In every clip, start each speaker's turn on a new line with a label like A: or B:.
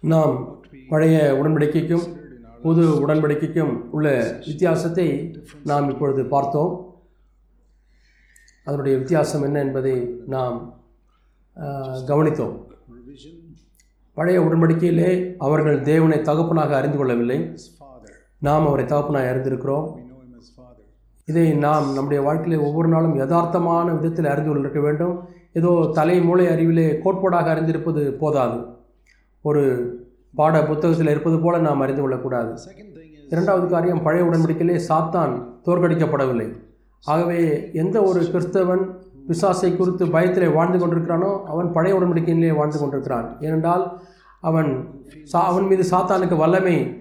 A: நாம் பழைய உடன்படிக்கைக்கும் புது உடன்படிக்கைக்கும் உள்ள வித்தியாசத்தை நாம் இப்பொழுது பார்த்தோம். அதனுடைய வித்தியாசம் என்ன என்பதை நாம் கவனித்தோம். பழைய உடன்படிக்கையிலே அவர்கள் தேவனை தகப்பனாக அறிந்து கொள்ளவில்லை. நாம் அவரை தகப்பனாக அறிந்திருக்கிறோம். இதை நாம் நம்முடைய வாழ்க்கையிலே ஒவ்வொரு நாளும் யதார்த்தமான விதத்தில் அறிந்து கொண்டிருக்க வேண்டும். ஏதோ தலை மூளை அறிவிலே கோட்பாடாக அறிந்திருப்பது போதாது. ஒரு பாட புத்தகத்தில் இருப்பது போல நாம் அறிந்து கொள்ளக்கூடாது. இரண்டாவது காரியம் பழைய உடன்படிக்கையிலே சாத்தான் தோற்கடிக்கப்படவில்லை. ஆகவே எந்த ஒரு கிறிஸ்தவன் பிசாசை குறித்து பயத்திலே வாழ்ந்து கொண்டிருக்கிறானோ அவன் பழைய உடன்படிக்கையிலே வாழ்ந்து கொண்டிருக்கிறான். ஏனென்றால் அவன் சா அவன் மீது சாத்தானுக்கு வல்லமை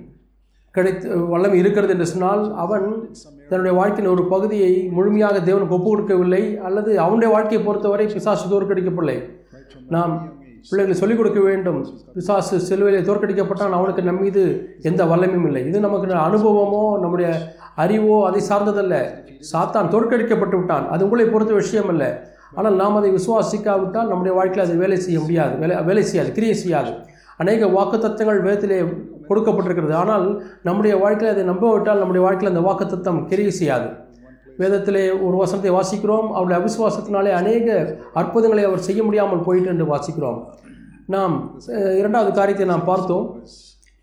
A: கிடைத்து வல்லமை இருக்கிறது என்று சொன்னால் அவன் தன்னுடைய வாழ்க்கையின் ஒரு பகுதியை முழுமையாக தேவனுக்கு ஒப்பு கொடுக்கவில்லை அல்லது அவனுடைய வாழ்க்கையை பொறுத்தவரை பிசாசு தோற்கடிக்கப்படலை. நாம் பிள்ளைகளை சொல்லிக் கொடுக்க வேண்டும். பிசாசு சிலுவையிலே தோற்கடிக்கப்பட்டான் அவனுக்கு நம் மீது எந்த வல்லமையும் இல்லை. இது நமக்கு அனுபவமோ நம்முடைய அறிவோ அதை சார்ந்ததல்ல. சாத்தான் தோற்கடிக்கப்பட்டு விட்டான். அது உங்களை பொறுத்த விஷயம் அல்ல ஆனால் நாம் அதை விசுவாசிக்காவிட்டால் நம்முடைய வாழ்க்கையில் அது வேலை செய்ய முடியாது. வேலை வேலை செய்யாது கிரியை செய்யாது. அநேக வாக்குத்தத்தங்கள் வேதத்திலே கொடுக்கப்பட்டிருக்கிறது. ஆனால் நம்முடைய வாழ்க்கையில் அதை நம்பவிட்டால் நம்முடைய வாழ்க்கையில் அந்த வாக்குத்தத்தம் கிரியை செய்யாது. வேதத்திலே ஒரு வசனத்தை வாசிக்கிறோம். அவருடைய அவிசுவாசத்தினாலே அநேக அற்புதங்களை அவர் செய்ய முடியாமல் போயிட்டு என்று வாசிக்கிறோம். நாம் இரண்டாவது காரியத்தை நாம் பார்த்தோம்.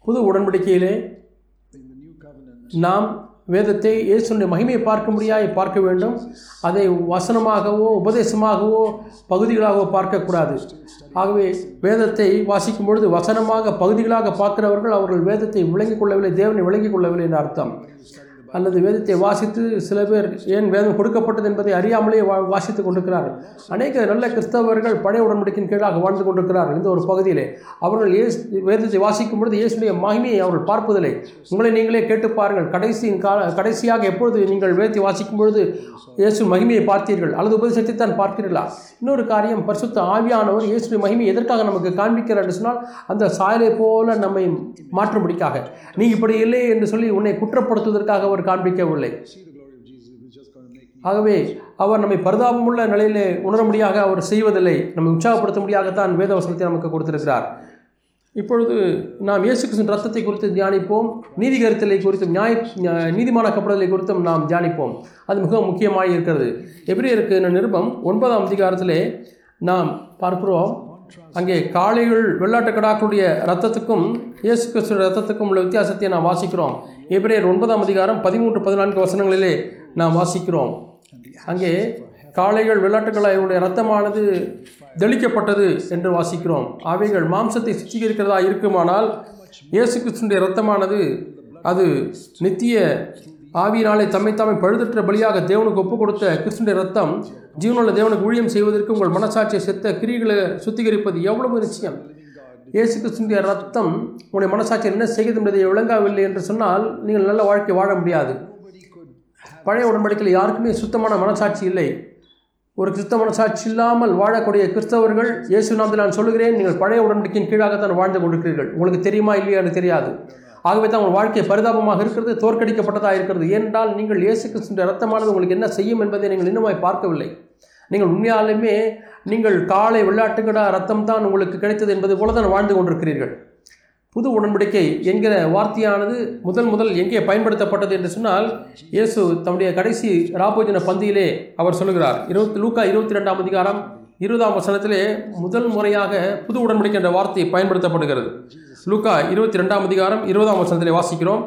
A: புது உடன்படிக்கையிலே நாம் வேதத்தை இயேசுடைய மகிமையை பார்க்கும்படியாய் பார்க்க வேண்டும். அதை வசனமாகவோ உபதேசமாகவோ பகுதிகளாகவோ பார்க்கக்கூடாது. ஆகவே வேதத்தை வாசிக்கும் பொழுது வசனமாக பகுதிகளாக பார்க்கிறவர்கள் அவர்கள் வேதத்தை விளங்கிக் கொள்ளவில்லை தேவனை விளங்கிக் கொள்ளவில்லை என்று அர்த்தம். அல்லது வேதத்தை வாசித்து சில பேர் ஏன் வேதம் கொடுக்கப்பட்டது என்பதை அறியாமலே வா வாசித்து கொண்டிருக்கிறார்கள். அநேக நல்ல கிறிஸ்தவர்கள் பழைய உடன்படிக்கையின் கீழாக வாழ்ந்து கொண்டிருக்கிறார்கள் இந்த ஒரு பகுதியிலே. அவர்கள் இயேசு வேதத்தை வாசிக்கும் பொழுது இயேசுடைய மகிமையை அவர்கள் பார்ப்பதில்லை. உங்களை நீங்களே கேட்டு பாருங்கள். கடைசியின் கால கடைசியாக எப்பொழுது நீங்கள் வேதத்தை வாசிக்கும் பொழுது இயேசு மகிமையை பார்த்தீர்கள்? அல்லது உபதேசத்தை தான் பார்க்கிறீர்களா? இன்னொரு காரியம் பரிசுத்த ஆவியானவர் இயேசுடைய மகிமையை எதற்காக நமக்கு காண்பிக்கிறார் என்று சொன்னால் அந்த சாயலை போல நம்மை மாற்றும்படிக்காக. நீ இப்படி இல்லை என்று சொல்லி உன்னை குற்றப்படுத்துவதற்காக அவர் காண்பிக்கவில்லை. ஆகவே அவர் நம்மை பரிதாபமுள்ள நிலையிலே உணரும்படியாக அவர் செய்வதில்லை. நம்மை உற்சாகப்படுத்தும்படியாகத்தான் வேதவசனத்தை நமக்கு கொடுத்திருக்கிறார். இப்பொழுது நாம் இயேசு கிறிஸ்துவின் ரத்தத்தை குறித்து தியானிப்போம். நீதிகரித்தலை குறித்தும் நியாய நியா- நீதிமானாக்கப்படுதலை குறித்தும் நாம் தியானிப்போம். அது மிகவும் முக்கியமாக இருக்கிறது. எபிரேயருக்கு நிருபம் ஒன்பதாம் அதிகாரத்திலே நாம் பார்க்கிறோம். அங்கே காளைகள் வெள்ளாட்டு கடாக்களுடைய ரத்தத்துக்கும் இயேசு கிறிஸ்துவ ரத்தத்துக்கும் உள்ள வித்தியாசத்தை நாம் வாசிக்கிறோம். எபிரேயர் ஒன்பதாம் அதிகாரம் பதிமூன்று பதினான்கு வசனங்களிலே நாம் வாசிக்கிறோம். அங்கே காளைகள் வெள்ளாட்டுக்களாயுடைய ரத்தமானது தெளிக்கப்பட்டது என்று வாசிக்கிறோம். அவைகள் மாம்சத்தை சுத்திகரிக்கிறதா இருக்குமானால் இயேசு கிறிஸ்துடைய ரத்தமானது அது நித்திய ஆவியினாலே தம்மை தாமே பழுதற்ற பலியாக தேவனுக்கு ஒப்பு கொடுத்த கிறிஸ்துடைய ரத்தம் ஜீவனுள்ள தேவனுக்கு ஊழியம் செய்வதற்கு உங்கள் மனசாட்சியை செத்த கிரிகளை சுத்திகரிப்பது எவ்வளவு நிச்சயம்? இயேசு கிறிஸ்துடைய ரத்தம் உங்களுடைய மனசாட்சி என்ன செய்கிறது என்பதை விளங்கவில்லை என்று சொன்னால் நீங்கள் நல்ல வாழ்க்கை வாழ முடியாது. பழைய உடன்படிக்கையில் யாருக்குமே சுத்தமான மனசாட்சி இல்லை. ஒரு கிறிஸ்தவ மனசாட்சி இல்லாமல் வாழக்கூடிய கிறிஸ்தவர்கள் இயேசு நாமத்தில் நான் சொல்லுகிறேன் நீங்கள் பழைய உடன்படிக்கையின் கீழாகத்தான் வாழ்ந்து கொண்டிருக்கிறீர்கள். உங்களுக்கு தெரியுமா இல்லையா என்று தெரியாது. ஆகவே தான் உங்கள் வாழ்க்கை பரிதாபமாக இருக்கிறது தோற்கடிக்கப்பட்டதாக இருக்கிறது. ஏனென்றால் நீங்கள் இயேசு கிறிஸ்துவின் ரத்தமானது உங்களுக்கு என்ன செய்யும் என்பதை நீங்கள் இன்னுமாய் பார்க்கவில்லை. நீங்கள் உண்மையாலுமே நீங்கள் காலை வெள்ளாட்டுக்கடா ரத்தம் தான் உங்களுக்கு கிடைத்தது என்பது போல தான் வாழ்ந்து கொண்டிருக்கிறீர்கள். புது உடன்படிக்கை என்கிற வார்த்தையானது முதல் முதல் எங்கே பயன்படுத்தப்பட்டது என்று சொன்னால் இயேசு தம்முடைய கடைசி ராபோஜன பந்தியிலே அவர் சொல்லுகிறார். இருபத்தி லூக்கா இருபத்தி ரெண்டாம் அதிகாரம் இருபதாம் வசனத்திலே முதல் முறையாக புது உடன்படிக்கை என்ற வார்த்தை பயன்படுத்தப்படுகிறது. லூக்கா இருபத்தி ரெண்டாம் அதிகாரம் இருபதாம் வசனத்தில் வாசிக்கிறோம்.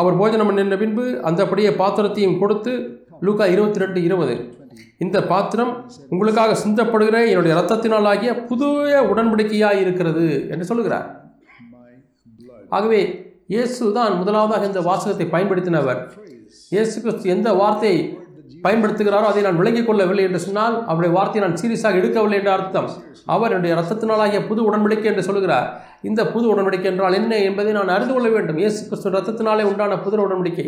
A: அவர் போஜனம் நின்ற பின்பு அந்தபடியே பாத்திரத்தையும் கொடுத்து லூக்கா இருபத்தி ரெண்டு இருபது. இந்த பாத்திரம் உங்களுக்காக சிந்தப்படுகிற என்னுடைய இரத்தத்தினாலாகிய புதிய உடன்படிக்கையாக இருக்கிறது என்று சொல்லுகிறார். ஆகவே இயேசு தான் முதலாவதாக இந்த வாசகத்தை பயன்படுத்தினவர். இயேசு கிறிஸ்து எந்த வார்த்தையை பயன்படுத்துகிறாரோ அதை நான் விளங்கிக் கொள்ளவில்லை என்று சொன்னால் அவருடைய வார்த்தையை நான் சீரியஸாக எடுக்கவில்லை என்ற அர்த்தம். அவர் என்னுடைய ரத்தத்தினாலாகிய புது உடன்படிக்கை என்று சொல்கிறார். இந்த புது உடன்படிக்கை என்றால் என்ன என்பதை நான் அறிந்து கொள்ள வேண்டும். இயேசு கிறிஸ்து ரத்தத்தினாலே உண்டான புது உடன்படிக்கை.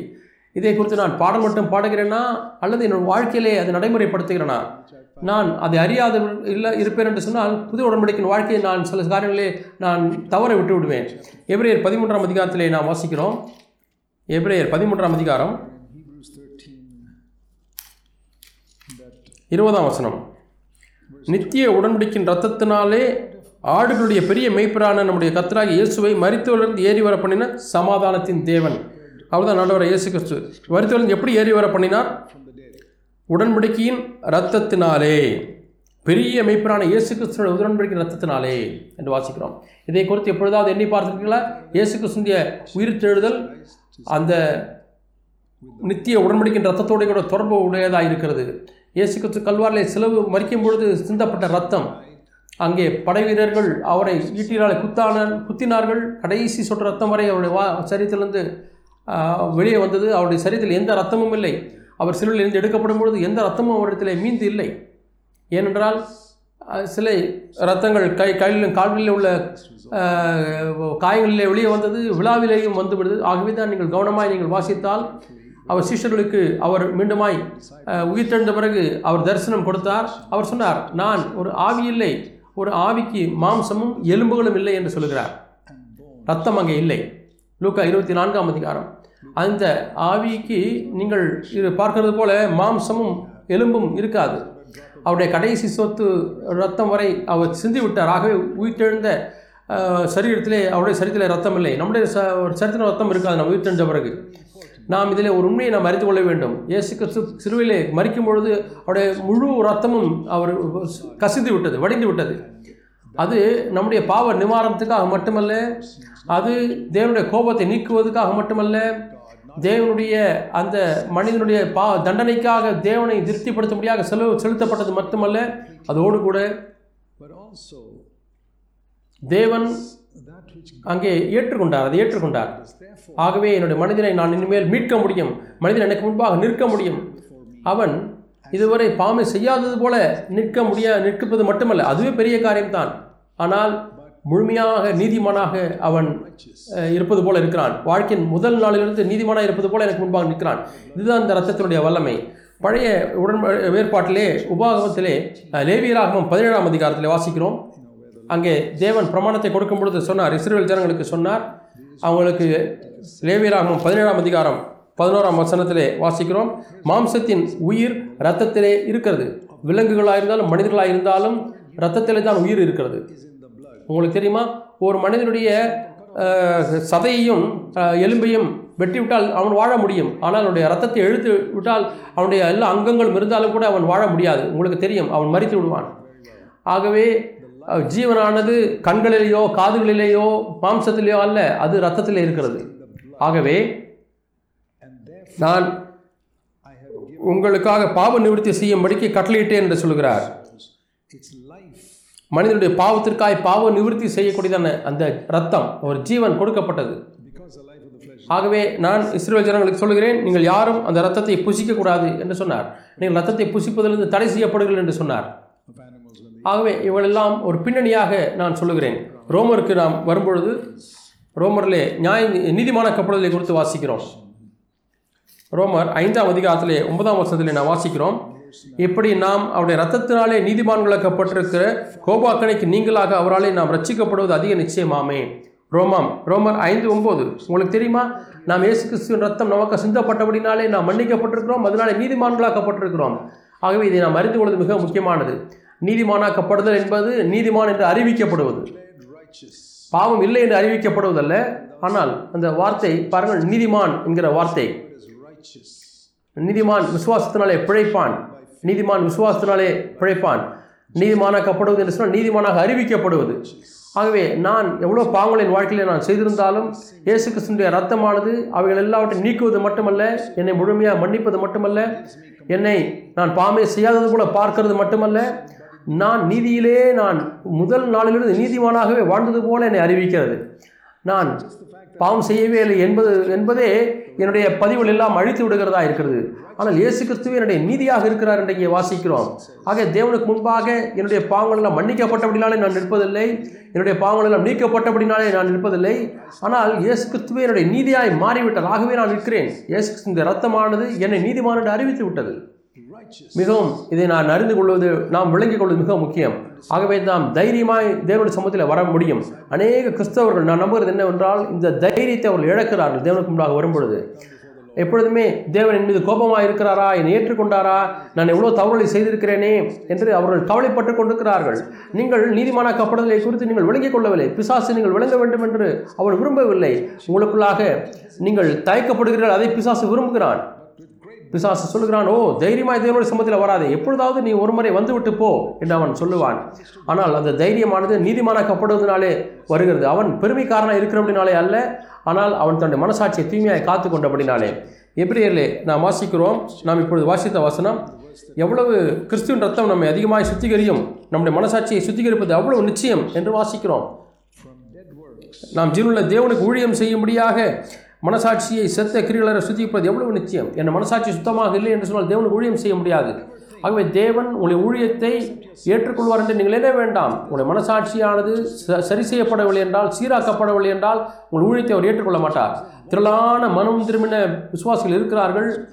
A: இதை குறித்து நான் பாடம் மட்டும் பாடுகிறேனா? அல்லது என்னோட வாழ்க்கையிலே அதை நடைமுறைப்படுத்துகிறேனா? நான் அதை அறியாத இல்லை இருப்பேன் என்று சொன்னால் புது உடன்படிக்கையின் வாழ்க்கையை நான் சில காரியங்களே நான் தவற விட்டு விடுவேன் எப்ரேயர் பதிமூன்றாம் அதிகாரத்திலே நாம் வாசிக்கிறோம். எப்ரேயர் பதிமூன்றாம் அதிகாரம். இருபதாம் வசனம். நித்திய உடன்படிக்கின் ரத்தத்தினாலே ஆடுகளுடைய பெரிய மெய்ப்பரான நம்முடைய கத்தராக இயேசுவை மரித்தவரிலிருந்து ஏறி வர பண்ணின சமாதானத்தின் தேவன். அவர்தான் நடுவர இயேசு கிறிஸ்து. மரித்தவரிலிருந்து எப்படி ஏறி வர பண்ணினார்? உடன்படிக்கையின் இரத்தத்தினாலே. பெரிய மெய்ப்பரான இயேசு கிறிஸ்துவோட உடன்படிக்கை ரத்தத்தினாலே என்று வாசிக்கிறோம். இதை குறித்து எப்பொழுதாவது எண்ணி பார்த்துருக்கீங்களா இயேசு கிறிஸ்துடைய உயிர்த்தெழுதல் அந்த நித்திய உடன்படிக்கின்ற ரத்தத்தோடைய கூட தொடர்பு உடையதாக இருக்கிறது. இயேசு கிறிஸ்து கல்வாரிலே சிலவு மறிக்கும் பொழுது சிந்தப்பட்ட ரத்தம் அங்கே படை வீரர்கள் அவரை ஈட்டினால் குத்தான குத்தினார்கள். கடைசி சொட்டு ரத்தம் வரை அவருடைய வா சரீரத்திலிருந்து வெளியே வந்தது. அவருடைய சரீரத்தில் எந்த ரத்தமும் இல்லை. அவர் சிலுவையில் இருந்து எடுக்கப்படும் பொழுது எந்த ரத்தமும் அவரிடத்தில் மீந்து இல்லை. ஏனென்றால் சிலை சில ரத்தங்கள் கை கையிலும் கால்களில் உள்ள காயங்களிலே வெளியே வந்தது. விழாவிலேயும் வந்துவிடுது ஆகவே தான் நீங்கள் கவனமாக நீங்கள் வாசித்தால் அவர் சிஷ்யர்களுக்கு அவர் மீண்டுமாய் உயிர்த்தெழுந்த பிறகு அவர் தரிசனம் கொடுத்தார். அவர் சொன்னார் நான் ஒரு ஆவி இல்லை ஒரு ஆவிக்கு மாம்சமும் எலும்புகளும் இல்லை என்று சொல்கிறார் ரத்தம் அங்கே இல்லை. லூக்கா இருபத்தி நான்காம் அதிகாரம். அந்த ஆவிக்கு நீங்கள் இது பார்க்கறது போல மாம்சமும் எலும்பும் இருக்காது. அவருடைய கடைசி சொத்து ரத்தம் வரை அவர் சிந்தி விட்டார். ஆகவே உயிர்த்தெழுந்த சரீரத்திலே அவருடைய சரீரத்தில் ரத்தம் இல்லை. நம்முடைய ச ஒரு சரித்திர ரத்தம் இருக்காது. நம்ம உயிர்த்தெழுந்த பிறகு. நாம் இதில் ஒரு உண்மையை நாம் அறிந்து கொள்ள வேண்டும். இயேசு கிறிஸ்து சிறுவிலே மறிக்கும் பொழுது அவருடைய முழு ரத்தமும் அவர் கசிந்து விட்டது வடிந்து விட்டது. அது நம்முடைய பாவ நிவாரணத்துக்காக மட்டுமல்ல அது தேவனுடைய கோபத்தை நீக்குவதற்காக மட்டுமல்ல தேவனுடைய அந்த மனிதனுடைய பா தண்டனைக்காக தேவனை திருப்திப்படுத்தும்படியாக செலவு செலுத்தப்பட்டது மட்டுமல்ல அதோடு கூட தேவன் அங்கே ஏற்றுக்கொண்டார் அதை ஏற்றுக்கொண்டார். ஆகவே என்னுடைய மனிதனை நான் இனிமேல் மீட்க முடியும். மனிதன் எனக்கு முன்பாக நிற்க முடியும். அவன் இதுவரை பாமை செய்யாதது போல நிற்க முடிய நிற்பது மட்டுமல்ல அதுவே பெரிய காரியம்தான். ஆனால் முழுமையாக நீதிமானாக அவன் இருப்பது போல இருக்கிறான். வாழ்க்கையின் முதல் நாளிலிருந்து நீதிமானாக இருப்பது போல எனக்கு முன்பாக நிற்கிறான். இதுதான் இந்த ரத்தத்தினுடைய வல்லமை. பழைய உடன் வேறுபாட்டிலே உபாகமத்திலே லேவியராகமம் பதினேழாம் அதிகாரத்திலே வாசிக்கிறோம். அங்கே தேவன் பிரமாணத்தை கொடுக்கும் பொழுது சொன்னார் இஸ்ரேல் ஜனங்களுக்கு சொன்னார் அவங்களுக்கு லேவியராகமம் பதினேழாம் அதிகாரம் பதினோராம் வசனத்திலே வாசிக்கிறோம் மாம்சத்தின் உயிர் ரத்தத்திலே இருக்கிறது. விலங்குகளாக இருந்தாலும் மனிதர்களாக இருந்தாலும் ரத்தத்திலே தான் உயிர் இருக்கிறது. உங்களுக்கு தெரியுமா? ஒரு மனிதனுடைய சதையையும் எலும்பையும் வெட்டி விட்டால் அவன் வாழ முடியும். ஆனால் அவனுடைய ரத்தத்தை இழுத்து விட்டால் அவனுடைய எல்லா அங்கங்களும் இருந்தாலும் கூட அவன் வாழ முடியாது. உங்களுக்கு தெரியும் அவன் மறித்து விடுவான். ஆகவே ஜீவனானது கண்களிலேயோ காதுகளிலேயோ மாம்சத்திலேயோ அல்ல அது ரத்தத்திலே இருக்கிறது. ஆகவே நான் உங்களுக்காக பாவ நிவர்த்தி செய்யும்படிக்கு கட்டளையிட்டேன் என்று சொல்கிறார். மனிதனுடைய பாவத்திற்காய் பாவ நிவர்த்தி செய்யக்கூடியதான அந்த ரத்தம் ஒரு ஜீவன் கொடுக்கப்பட்டது. ஆகவே நான் இஸ்ரேல் ஜனங்களுக்கு சொல்கிறேன் நீங்கள் யாரும் அந்த ரத்தத்தை புசிக்கக்கூடாது என்று சொன்னார். நீங்கள் ரத்தத்தை புசிப்பதிலிருந்து தடை செய்யப்படுங்கள் என்று சொன்னார். ஆகவே இவளெல்லாம் ஒரு பின்னணியாக நான் சொல்லுகிறேன். ரோமருக்கு நாம் வரும்பொழுது ரோமரிலே நியாய நீதிமான கப்படுதலை குறித்து வாசிக்கிறோம். ரோமர் ஐந்தாம் அதிகாரத்திலே ஒன்பதாம் வருஷத்திலே நான் வாசிக்கிறோம். இப்படி நாம் அவருடைய ரத்தத்தினாலே நீதிமான்களாக்கப்பட்டிருக்கிற கோபாக்கணைக்கு நீங்களாக அவராலே நாம் ரட்சிக்கப்படுவது அதிக நிச்சயமாமே ரோமாம் ரோமர் ஐந்து ஒம்பது உங்களுக்கு தெரியுமா? நாம் இயேசு கிறிஸ்துவின் ரத்தம் நமக்கு சிந்தப்பட்டபடினாலே நாம் மன்னிக்கப்பட்டிருக்கிறோம். அதனாலே நீதிமான்களாக்கப்பட்டிருக்கிறோம். ஆகவே இதை நாம் அறிந்து கொள்வது மிக முக்கியமானது. நீதிமானாக்கப்படுதல் என்பது நீதிமான் என்று அறிவிக்கப்படுவது. பாவம் இல்லை என்று அறிவிக்கப்படுவதல்ல. ஆனால் அந்த வார்த்தை பாருங்கள் நீதிமான் என்கிற வார்த்தை. நீதிமான் விசுவாசத்தினாலே பிழைப்பான். நீதிமான் விசுவாசத்தினாலே பிழைப்பான். நீதிமானாக்கப்படுவது என்று சொன்னால் நீதிமானாக அறிவிக்கப்படுவது. ஆகவே நான் எவ்வளோ பாவங்களின் வாழ்க்கையில் நான் செய்திருந்தாலும் இயேசு கிருஷ்ணனுடைய ரத்தமானது அவைகள் எல்லாவற்றையும் நீக்குவது மட்டுமல்ல என்னை முழுமையாக மன்னிப்பது மட்டுமல்ல என்னை நான் பாமே செய்யாதது போல பார்க்கிறது மட்டுமல்ல நான் நீதியிலே நான் முதல் நாளிலிருந்து நீதிமானாகவே வாழ்ந்தது போல என்னை அறிவிக்கிறது. நான் பாவம் செய்யவே இல்லை என்பது என்பதே என்னுடைய பதிவுகள் எல்லாம் அழித்து விடுகிறதா இருக்கிறது. ஆனால் இயேசு கிறிஸ்துவே என்னுடைய நீதியாக இருக்கிறார் என்று இங்கே வாசிக்கிறோம். ஆக தேவனுக்கு முன்பாக என்னுடைய பாவங்கள் எல்லாம் மன்னிக்கப்பட்டபடினாலே நான் நிற்பதில்லை. என்னுடைய பாவங்கள் எல்லாம் நீக்கப்பட்டபடினாலே நான் நிற்பதில்லை. ஆனால் இயேசு கிறிஸ்துவே என்னுடைய நீதியாய் மாறிவிட்டதாகவே ஆகவே நான் நிற்கிறேன். இயேசு இந்த ரத்தமானது என்னை நீதிமான் என்று அறிவித்து விட்டது. மிகவும் இதை நான் அறிந்து கொள்வது நாம் விளங்கிக் கொள்வது மிக முக்கியம். ஆகவே நாம் தைரியமாய் தேவனுடைய சமூகத்தில் வர முடியும். அநேக கிறிஸ்தவர்கள் நான் நம்புகிறது என்னவென்றால் இந்த தைரியத்தை அவர்கள் இழக்கிறார்கள் தேவனுக்கு முன்பாக வரும்பொழுது. எப்பொழுதுமே தேவன் என் மீது கோபமாக இருக்கிறாரா? என்னை ஏற்றுக்கொண்டாரா? நான் எவ்வளோ தவறுகளை செய்திருக்கிறேனே என்று அவர்கள் கவலைப்பட்டு கொண்டிருக்கிறார்கள். நீங்கள் நீதிமானாக்கப்படுதலை குறித்து நீங்கள் விளங்கிக் கொள்ளவில்லை. பிசாசு நீங்கள் விளங்க வேண்டும் என்று அவள் விரும்பவில்லை. உங்களுக்குள்ளாக நீங்கள் தயக்கப்படுகிறீர்கள் அதை பிசாசு விரும்புகிறான். பிசாசு சொல்லுகிறான் ஓ தைரியமாய் தேவனுடைய சமூகத்தில் வராதே. எப்பொழுதாவது நீ ஒரு முறை வந்துவிட்டு போ என்று அவன் சொல்லுவான். ஆனால் அந்த தைரியமானது நீதிமானாக்கப்படுவதனாலே வருகிறது. அவன் பெருமைக்காரனாக இருக்கிறபடினாலே அல்ல ஆனால் அவன் தன்னுடைய மனசாட்சியை தூய்மையாக காத்து கொண்டபடினாலே. எபிரேயர்லே நாம் வாசிக்கிறோம். நாம் இப்பொழுது வாசித்த வசனம் எவ்வளவு கிறிஸ்துவின் ரத்தம் நம்மை அதிகமாக சுத்திகரியும் நம்முடைய மனசாட்சியை சுத்திகரிப்பது அவ்வளவு நிச்சயம் என்று வாசிக்கிறோம். நாம் ஜீவனுள்ள தேவனுக்கு ஊழியம் செய்யும்படியாக மனசாட்சியை செத்த கிரிகளரை சுத்திப்பது எவ்வளவு நிச்சயம்? என் மனசாட்சி சுத்தமாக இல்லை என்று சொன்னால் தேவனுக்கு ஊழியம் செய்ய முடியாது. ஆகவே தேவன் உங்களுடைய ஊழியத்தை ஏற்றுக்கொள்வார் என்று நீங்கள் என்ன வேண்டாம். உங்களுடைய மனசாட்சியானது ச- சரி செய்யப்படவில்லை என்றால் சீராக்கப்படவில்லை என்றால் உங்கள் ஊழியத்தை அவர் ஏற்றுக்கொள்ள மாட்டார். திரளான மனம் திரும்பின விசுவாசிகள் இருக்கிறார்கள்.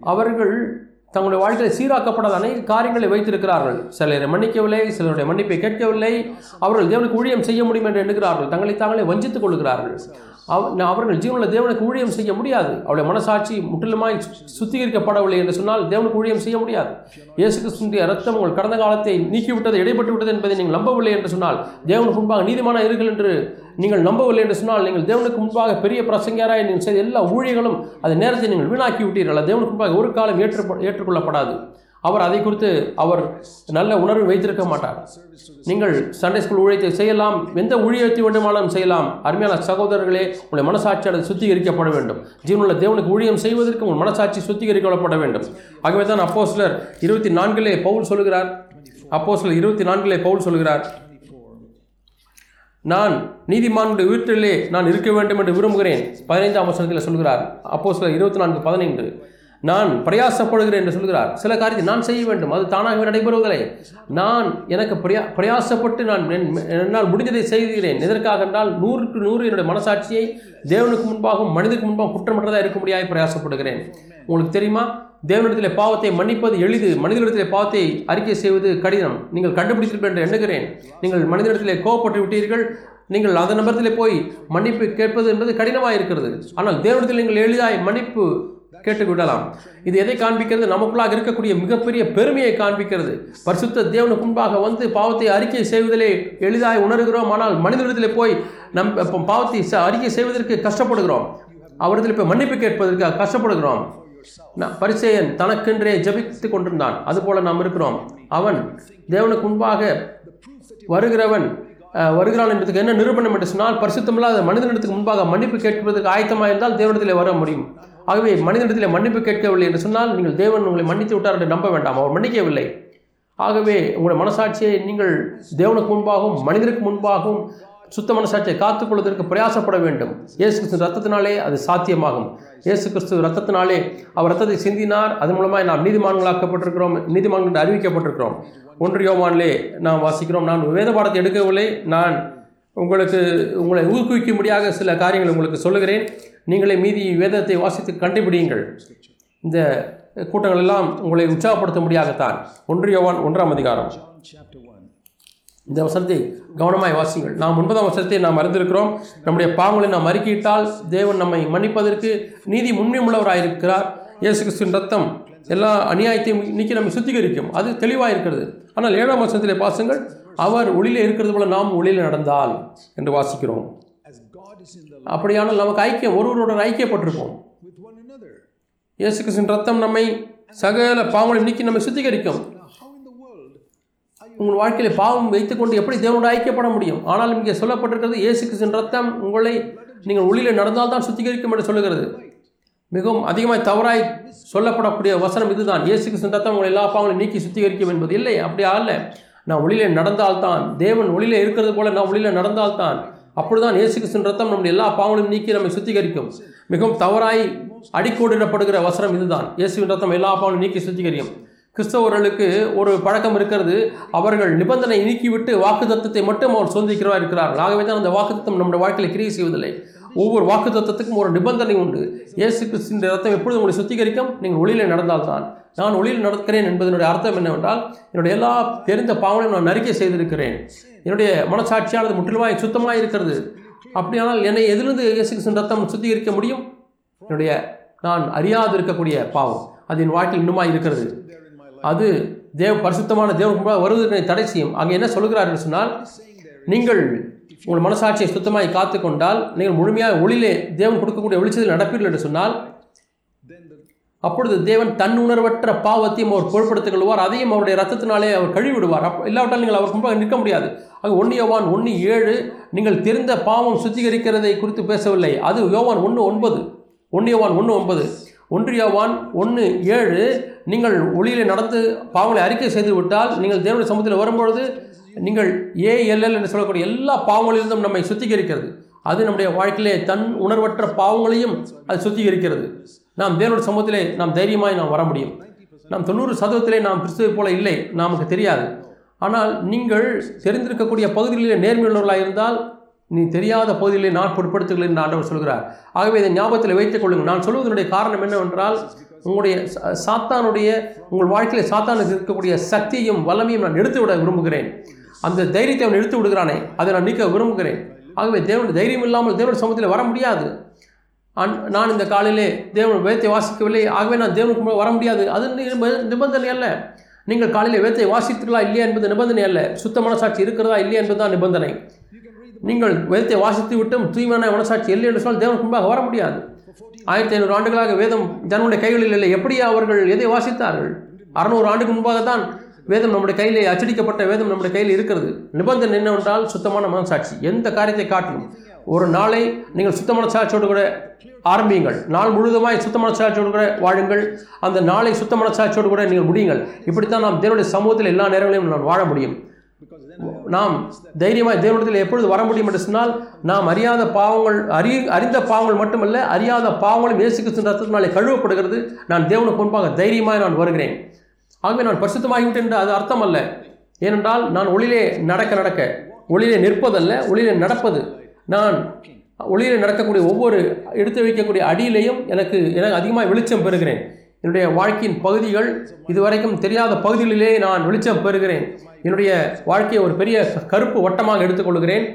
A: அவர்கள் தங்களுடைய வாழ்க்கையில் சீராக்கப்படாத அனைத்து காரியங்களை வைத்திருக்கிறார்கள். சிலரை மன்னிக்கவில்லை சிலருடைய மன்னிப்பை கேட்கவில்லை. அவர்கள் தேவனுக்கு ஊழியம் செய்ய முடியும் என்று எண்ணுகிறார்கள். தங்களை தாங்களே வஞ்சித்துக் கொள்கிறார்கள் அவர்கள் ஜீவனில் தேவனுக்கு ஊழியம் செய்ய முடியாது. அவருடைய மனசாட்சி முற்றிலுமாய் சு- சுத்திகரிக்கப்படவில்லை என்று சொன்னால் தேவனுக்கு ஊழியம் செய்ய முடியாது. இயேசு கிறிஸ்துடைய ரத்தம் உங்கள் கடந்த காலத்தை நீக்கிவிட்டது இடைப்பட்டு விட்டது என்பதை நீங்கள் நம்பவில்லை என்று சொன்னால் தேவனுக்கு முன்பாக நீதிமான இருங்கள் என்று நீங்கள் நம்பவில்லை என்று சொன்னால் நீங்கள் தேவனுக்கு முன்பாக பெரிய பிரசங்கராய் நீங்கள் செய்த எல்லா ஊழியர்களும் அது நேரத்தை நீங்கள் வீணாக்கி விட்டீர்கள் தேவனுக்கு முன்பாக ஒரு காலம் ஏற்று ஏற்றுக்கொள்ளப்படாது. அவர் அதை குறித்து அவர் நல்ல உணர்வு வைத்திருக்க மாட்டார். நீங்கள் சண்டே ஸ்கூல் ஊழியத்தை செய்யலாம் எந்த ஊழியத்தை வேண்டுமானாலும் செய்யலாம். அருமையான சகோதரர்களே உங்களுடைய மனசாட்சியானது சுத்திகரிக்கப்பட வேண்டும். ஜீவனுள்ள தேவனுக்கு ஊழியம் செய்வதற்கு உங்கள் மனசாட்சி சுத்திகரிக்கப்பட வேண்டும். ஆகவே தான் அப்போ சிலர் இருபத்தி நான்கிலே பவுல் சொல்கிறார் அப்போ சிலர் இருபத்தி நான்கிலே பவுல் சொல்கிறார் நான் நீதிமானுடைய வீட்டிலே நான் இருக்க வேண்டும் என்று விரும்புகிறேன். பதினைந்தாம் வசனத்தில் சொல்கிறார் அப்போ சிலர் இருபத்தி நான்கு பதினைந்து. நான் பிரயாசப்படுகிறேன் என்று சொல்கிறார். சில காரியத்தை நான் செய்ய வேண்டும். அது தானாகவே நடைபெறுவதில்லை. நான் எனக்கு பிரயா பிரயாசப்பட்டு நான் என்- என்னால் முடிந்ததை செய்கிறேன். எதற்காக என்றால் நூறுக்கு நூறு என்னுடைய மனசாட்சியை தேவனுக்கு முன்பாகவும் மனிதனுக்கு முன்பாகவும் குற்றமற்றதாக இருக்கும்படியாக பிரயாசப்படுகிறேன். உங்களுக்கு தெரியுமா? தேவனிடத்திலே பாவத்தை மன்னிப்பது எளிது. மனிதனிடத்திலே பாவத்தை அறிக்கை செய்வது கடினம். நீங்கள் கண்டுபிடித்தீர்கள் என்று எண்ணுகிறேன். நீங்கள் மனிதனிடத்திலே கோவப்பட்டு விட்டீர்கள். நீங்கள் அந்த நபரத்தில் போய் மன்னிப்பு கேட்பது என்பது கடினமாக இருக்கிறது. ஆனால் தேவனிடத்தில் நீங்கள் எளிதாய் மன்னிப்பு கேட்டுக்கொள்ளலாம் இது எதை காண்பிக்கிறது? நமக்குள்ளாக இருக்கக்கூடிய மிகப்பெரிய பெருமையை காண்பிக்கிறது. பரிசுத்த தேவனுக்கு முன்பாக வந்து பாவத்தை அறிக்கை செய்வதிலே எளிதாய் உணர்கிறோம். ஆனால் மனிதனிடத்திலே போய் நம் இப்போ பாவத்தை அறிக்கை செய்வதற்கு கஷ்டப்படுகிறோம். அவரிடத்தில் போய் மன்னிப்பு கேட்பதற்கு கஷ்டப்படுகிறோம். பரிசேயன் தனக்கென்றே ஜெபித்து கொண்டிருந்தான். அதுபோல நாம் இருக்கிறோம். அவன் தேவனுக்கு முன்பாக வருகிறவன் வருகிறான் என்பதுக்கு என்ன நிரூபணம் என்று சொன்னால் பரிசுத்தமில்லாத மனிதனிடத்துக்கு முன்பாக மன்னிப்பு கேட்பதற்கு ஆயத்தமாக இருந்தால் தேவனிடத்திலே வர முடியும். ஆகவே மனிதனிடத்தில் மன்னிப்பு கேட்கவில்லை என்று சொன்னால் நீங்கள் தேவன் உங்களை மன்னித்து விட்டார் என்று நம்ப வேண்டாம். அவர் மன்னிக்கவில்லை. ஆகவே உங்களுடைய மனசாட்சியை நீங்கள் தேவனுக்கு முன்பாகவும் மனிதனுக்கு முன்பாகவும் சுத்த மனசாட்சியை காத்துக்கொள்வதற்கு பிரயாசப்பட வேண்டும். இயேசு கிறிஸ்து ரத்தத்தினாலே அது சாத்தியமாகும். இயேசு கிறிஸ்து ரத்தத்தினாலே அவர் ரத்தத்தை சிந்தினார். அது மூலமாக நாம் நீதிமான்களாக்கப்பட்டிருக்கிறோம் நீதிமான்கள் அறிவிக்கப்பட்டிருக்கிறோம். ஒன்று யோமானிலே நாம் வாசிக்கிறோம். நான் வேத பாடத்தை எடுக்கவில்லை. நான் உங்களுக்கு உங்களை ஊக்குவிக்கும்படியாக சில காரியங்களை உங்களுக்கு சொல்லுகிறேன். நீங்களே மீதி வேதத்தை வாசித்து கண்டுபிடியுங்கள். இந்த கூட்டங்கள் எல்லாம் உங்களை உற்சாகப்படுத்தும்படியாகத்தான் ஒன்று யோவான் ஒன்றாம் அதிகாரம். இந்த வசனத்தை கவனமாய் வாசிங்கள் நாம் ஒன்பதாம் வசனத்தை நாம் அறிந்திருக்கிறோம். நம்முடைய பாவங்களை நாம் அறிக்கையிட்டால் தேவன் நம்மை மன்னிப்பதற்கு நீதி முன்மையுள்ளவராயிருக்கிறார் இயேசு கிறிஸ்துவின் ரத்தம் எல்லா அநியாயத்தையும் இன்னைக்கு நம்ம சுத்திகரிக்கும். அது தெளிவாக இருக்கிறது ஆனால் ஏழாம் வசனத்திலே பாசுங்கள் அவர் ஒளியில் இருக்கிறது போல நாம் ஒளியில் நடந்தால் என்று வாசிக்கிறோம். அப்படியானால் நமக்கு ஐக்கியம் ஒருவருடன் ஐக்கியப்பட்டிருப்போம். இயேசு கிறிஸ்துவின் ரத்தம் நம்மை சகல பாவங்களை நீக்கி நம்மை சுத்திகரிக்கும்? உங்கள் வாழ்க்கையில் பாவம் வைத்துக்கொண்டு எப்படி தேவனோடு ஐக்கியப்பட முடியும்? ஆனால் இங்கே சொல்லப்பட்டிருக்கிறது இயேசு கிறிஸ்துவின் ரத்தம் உங்களை நீங்கள் ஒளியில் நடந்தால் தான் சுத்திகரிக்கும் என்று சொல்லுகிறது. மிகவும் அதிகமாய் தவறாய் சொல்லப்படக்கூடிய வசனம் இதுதான். இயேசு கிறிஸ்துவின் ரத்தம் உங்களை எல்லா பாவங்களையும் நீக்கி சுத்திகரிக்கும் என்பது இல்லை அப்படி அல்ல? நான் ஒளியிலே நடந்தால்தான் தேவன் ஒளியிலே இருக்கிறது போல நான் ஒளியிலே நடந்தால்தான் அப்பொழுதுதான் இயேசு கிறிஸ்துவின் ரத்தம் நம்முடைய எல்லா பாவங்களையும் நீக்கி நம்மை சுத்திகரிக்கும். மிகவும் தவறாய் அடிக்கோடிடப்படுகிற வசனம் இதுதான். இயேசுவின் ரத்தம் எல்லா பாவங்களும் நீக்கி சுத்திகரிக்கும். கிறிஸ்தவர்களுக்கு ஒரு பழக்கம் இருக்கிறது. அவர்கள் நிபந்தனை நீக்கிவிட்டு வாக்குத்தத்தை மட்டும் அவர் சொந்திக்கிறவா இருக்கிறார்கள் ஆகவே தான் அந்த வாக்குத்தம் நம்முடைய வாழ்க்கையில் கிரியை செய்வதில்லை. ஒவ்வொரு வாக்குத்தத்தத்துக்கும் ஒரு நிபந்தனை உண்டு. இயேசு கிறிஸ்தின் ரத்தம் எப்பொழுது உங்களை சுத்திகரிக்கும். நீங்கள் ஒளியில் நடந்தால்தான். நான் ஒளியில் நடக்கிறேன் என்பதனுடைய அர்த்தம் என்னவென்றால் என்னுடைய எல்லா தெரிந்த பாவனையும் நான் நறுக்கை செய்திருக்கிறேன். என்னுடைய மனசாட்சியானது முற்றிலுமாய் சுத்தமாக இருக்கிறது. அப்படியானால் என்னை எதிலிருந்து இயேசு கிறிஸ்தின் ரத்தம் சுத்திகரிக்க முடியும்? என்னுடைய நான் அறியாது இருக்கக்கூடிய பாவம் அது என் வாழ்க்கையில் இன்னுமாய் இருக்கிறது. அது தேவ பரிசுத்தமான தேவன் வருவதற்கு தடை செய்யும் அங்கே என்ன சொல்கிறார் என்று சொன்னால் நீங்கள் உங்கள் மனசாட்சியை சுத்தமாய் காத்துக்கொண்டால் நீங்கள் முழுமையாக ஒளியிலே தேவன் கொடுக்கக்கூடிய வெளிச்சத்தில் நடப்பீர்கள் என்று சொன்னால் அப்பொழுது தேவன் தன் உணர்வற்ற பாவத்தையும் அவர் பொருட்படுத்திக் கொள்வார் அதையும் அவருடைய ரத்தத்தினாலே அவர் கழுவிடுவார் அப்போ இல்லாவிட்டால் நீங்கள் அவர் முன்பாக நிற்க முடியாது. அது ஒன்று யோவான் ஒன்று ஏழு நீங்கள் தெரிந்த பாவம் சுத்திகரிக்கிறதை குறித்து பேசவில்லை. அது யோவான் ஒன்று ஒன்பது. ஒன்று யோவான் ஒன்று ஒன்பது. ஒன்று யோவான் ஒன்று ஏழு நீங்கள் ஒளியிலே நடந்து பாவங்களை அறிக்கை செய்து விட்டால் நீங்கள் தேவனுடைய சமூகத்தில் வரும்பொழுது நீங்கள் ஏஎல்எல் என்று சொல்லக்கூடிய எல்லா பாவங்களிலிருந்தும் நம்மை சுத்திகரிக்கிறது. அது நம்முடைய வாழ்க்கையிலே தன் உணர்வற்ற பாவங்களையும் அது சுத்திகரிக்கிறது. நாம் தேவனுடைய சமூகத்திலே நாம் தைரியமாய் நாம் வர முடியும். நாம் தொண்ணூறு சதவீதத்திலே நாம் கிறிஸ்துவை போல இல்லை நமக்கு தெரியாது. ஆனால் நீங்கள் தெரிந்திருக்கக்கூடிய பகுதிகளிலே நேர்மையுள்ளவர்களாக இருந்தால் நீ தெரியாத பகுதியிலே நான் பொருட்படுத்துகிறேன் என்று ஆண்டவர் சொல்கிறார். ஆகவே இதை ஞாபகத்தில் வைத்துக் கொள்ளுங்கள். நான் சொல்வதனுடைய காரணம் என்னவென்றால் உங்களுடைய சாத்தானுடைய உங்கள் வாழ்க்கையில் சாத்தானுக்கு இருக்கக்கூடிய சக்தியும் வல்லமையும் நான் எடுத்துவிட விரும்புகிறேன். அந்த தைரியத்தை அவன் எடுத்து விடுகிறானே அதை நான் நீக்க விரும்புகிறேன். ஆகவே தேவனுடைய தைரியம் இல்லாமல் தேவனுடைய சமூகத்தில் வர முடியாது. நான் இந்த காலையிலே தேவன் வேதத்தை வாசிக்கவில்லை ஆகவே நான் தேவனுக்கு வர முடியாது. அது நிபந்தனை அல்ல. நீங்கள் காலையில் வேத்தை வாசித்தீர்களா இல்லையா என்பது நிபந்தனை அல்ல. சுத்த மனசாட்சி இருக்கிறதா இல்லையா என்பதுதான் நிபந்தனை. நீங்கள் வேதத்தை வாசித்து விட்டும் தூய்மையான மனசாட்சி இல்லை என்று சொன்னால் தேவனுக்கு முன்பாக வர முடியாது. ஆயிரத்தி ஐநூறு ஆண்டுகளாக வேதம் ஜனனுடைய கைகளில் இல்லை. எப்படி அவர்கள் எதை வாசித்தார்கள்? அறுநூறு ஆண்டுக்கு முன்பாக தான் வேதம் நம்முடைய கையில் அச்சடிக்கப்பட்ட வேதம் நம்முடைய கையில் இருக்கிறது. நிபந்தனை என்னவென்றால் சுத்தமான மனசாட்சி. எந்த காரியத்தை காட்டிலும் ஒரு நாளை நீங்கள் சுத்தமான சாட்சியோடு கூட ஆரம்பியுங்கள். நாள் முழுவதுமாய் சுத்தமான சாட்சியோடு கூட வாழுங்கள். அந்த நாளை சுத்தமான சாட்சியோடு கூட நீங்கள் முடியுங்கள். இப்படித்தான் நாம் தேவனுடைய சமூகத்தில் எல்லா நேரங்களையும் நான் வாழ முடியும். நாம் தைரியமாக தேவனிடத்தில் எப்பொழுது வர முடியும் என்று சொன்னால் நாம் அறியாத பாவங்கள் அறி அறிந்த பாவங்கள் மட்டுமல்ல அறியாத பாவங்களும் இயேசு கிறிஸ்து ரத்தத்தினாலே கழுவப்படுகிறது. நான் தேவனுக்கு முன்பாக தைரியமாக நான் வருகிறேன். ஆகவே நான் பரிசுத்தமாகிவிட்டேன் என்று அது அர்த்தம் அல்ல ஏனென்றால் நான் ஒளியிலே நடக்க நடக்க ஒளியிலே நிற்பதல்ல ஒளியிலே நடப்பது. நான் ஒளியிலே நடக்கக்கூடிய ஒவ்வொரு எடுத்து வைக்கக்கூடிய அடியிலையும் எனக்கு எனக்கு அதிகமாக வெளிச்சம் பெறுகிறேன். என்னுடைய வாழ்க்கையின் பகுதிகள் இதுவரைக்கும் தெரியாத பகுதிகளிலே நான் வெளிச்சம் பெறுகிறேன். என்னுடைய வாழ்க்கையை ஒரு பெரிய கருப்பு வட்டமாக எடுத்துக்கொள்கிறேன்.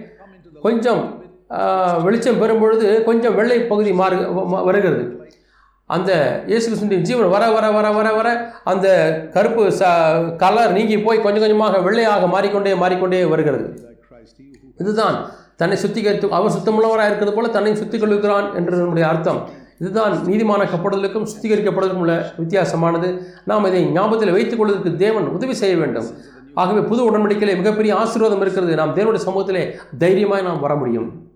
A: கொஞ்சம் வெளிச்சம் பெறும் பொழுது கொஞ்சம் வெள்ளை பகுதி மாறு வருகிறது. அந்த இயேசு கிறிஸ்துவின் ஜீவன் வர வர வர வர வர அந்த கருப்பு ச கலர் நீங்கி போய் கொஞ்சம் கொஞ்சமாக வெள்ளையாக மாறிக்கொண்டே மாறிக்கொண்டே வருகிறது. இதுதான் தன்னை சுத்திகரித்து அவன் சுத்தமுள்ளவராக இருக்கிறது போல தன்னை சுத்திகரிக்கிறான் என்று நம்முடைய அர்த்தம். இதுதான் நீதிமான கப்படுதலுக்கும் சுத்திகரிக்கப்படுவதற்கும் உள்ள வித்தியாசமானது. நாம் இதை ஞாபகத்தில் வைத்துக் கொள்வதற்கு தேவன் உதவி செய்ய வேண்டும். ஆகவே புது உடன்படிக்கையிலே மிகப்பெரிய ஆசீர்வாதம் இருக்கிறது. நாம் தேவனுடைய சமூகத்திலே தைரியமாக நாம் வர முடியும்.